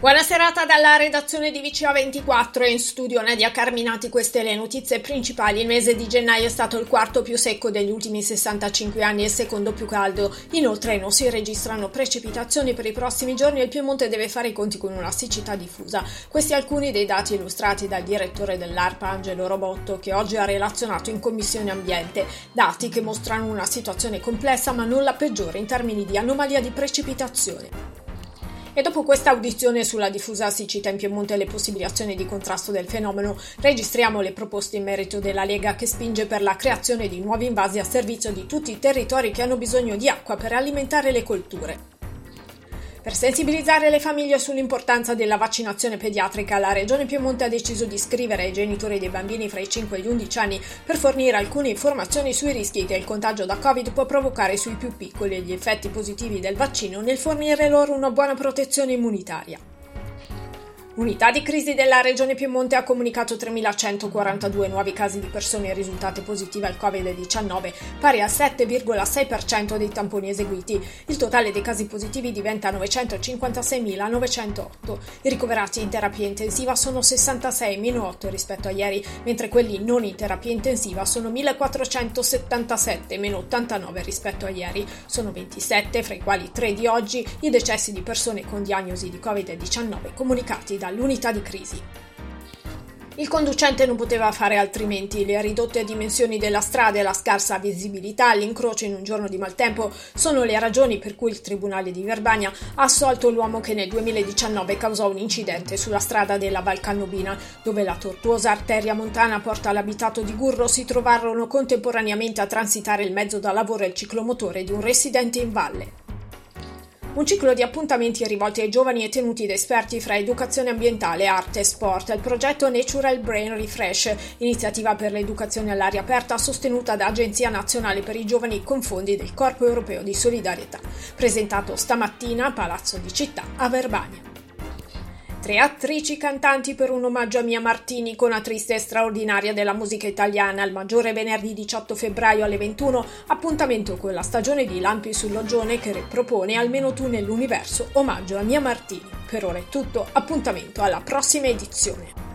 Buona serata dalla redazione di VCA24 in studio Nadia Carminati, queste le notizie principali. Il mese di gennaio è stato il quarto più secco degli ultimi 65 anni e il secondo più caldo. Inoltre non si registrano precipitazioni per i prossimi giorni e il Piemonte deve fare i conti con una siccità diffusa. Questi alcuni dei dati illustrati dal direttore dell'ARPA Angelo Robotto che oggi ha relazionato in Commissione Ambiente. Dati che mostrano una situazione complessa ma non la peggiore in termini di anomalia di precipitazione. E dopo questa audizione sulla diffusa siccità in Piemonte e le possibili azioni di contrasto del fenomeno, registriamo le proposte in merito della Lega che spinge per la creazione di nuovi invasi a servizio di tutti i territori che hanno bisogno di acqua per alimentare le colture. Per sensibilizzare le famiglie sull'importanza della vaccinazione pediatrica, la Regione Piemonte ha deciso di scrivere ai genitori dei bambini fra i 5 e gli 11 anni per fornire alcune informazioni sui rischi che il contagio da Covid può provocare sui più piccoli e gli effetti positivi del vaccino nel fornire loro una buona protezione immunitaria. L'unità di crisi della Regione Piemonte ha comunicato 3.142 nuovi casi di persone risultate positive al Covid-19, pari al 7,6% dei tamponi eseguiti. Il totale dei casi positivi diventa 956.908. I ricoverati in terapia intensiva sono 66, meno 8 rispetto a ieri, mentre quelli non in terapia intensiva sono 1.477, meno 89 rispetto a ieri. Sono 27, fra i quali 3 di oggi, i decessi di persone con diagnosi di Covid-19 comunicati dall'unità di crisi. Il conducente non poteva fare altrimenti. Le ridotte dimensioni della strada e la scarsa visibilità all'incrocio in un giorno di maltempo sono le ragioni per cui il Tribunale di Verbania ha assolto l'uomo che nel 2019 causò un incidente sulla strada della Val Cannobina, dove la tortuosa arteria montana porta all'abitato di Gurro si trovarono contemporaneamente a transitare il mezzo da lavoro e il ciclomotore di un residente in valle. Un ciclo di appuntamenti rivolti ai giovani e tenuti da esperti fra educazione ambientale, arte e sport. Il progetto Natural Brain Refresh, iniziativa per l'educazione all'aria aperta sostenuta da Agenzia Nazionale per i Giovani con fondi del Corpo Europeo di Solidarietà. Presentato stamattina a Palazzo di Città a Verbania. Tre attrici cantanti per un omaggio a Mia Martini, conatrice straordinaria della musica italiana, al maggiore venerdì 18 febbraio alle 21, appuntamento con la stagione di Lampi sull'Ogione che ripropone Almeno tu nell'universo, omaggio a Mia Martini. Per ora è tutto, appuntamento alla prossima edizione.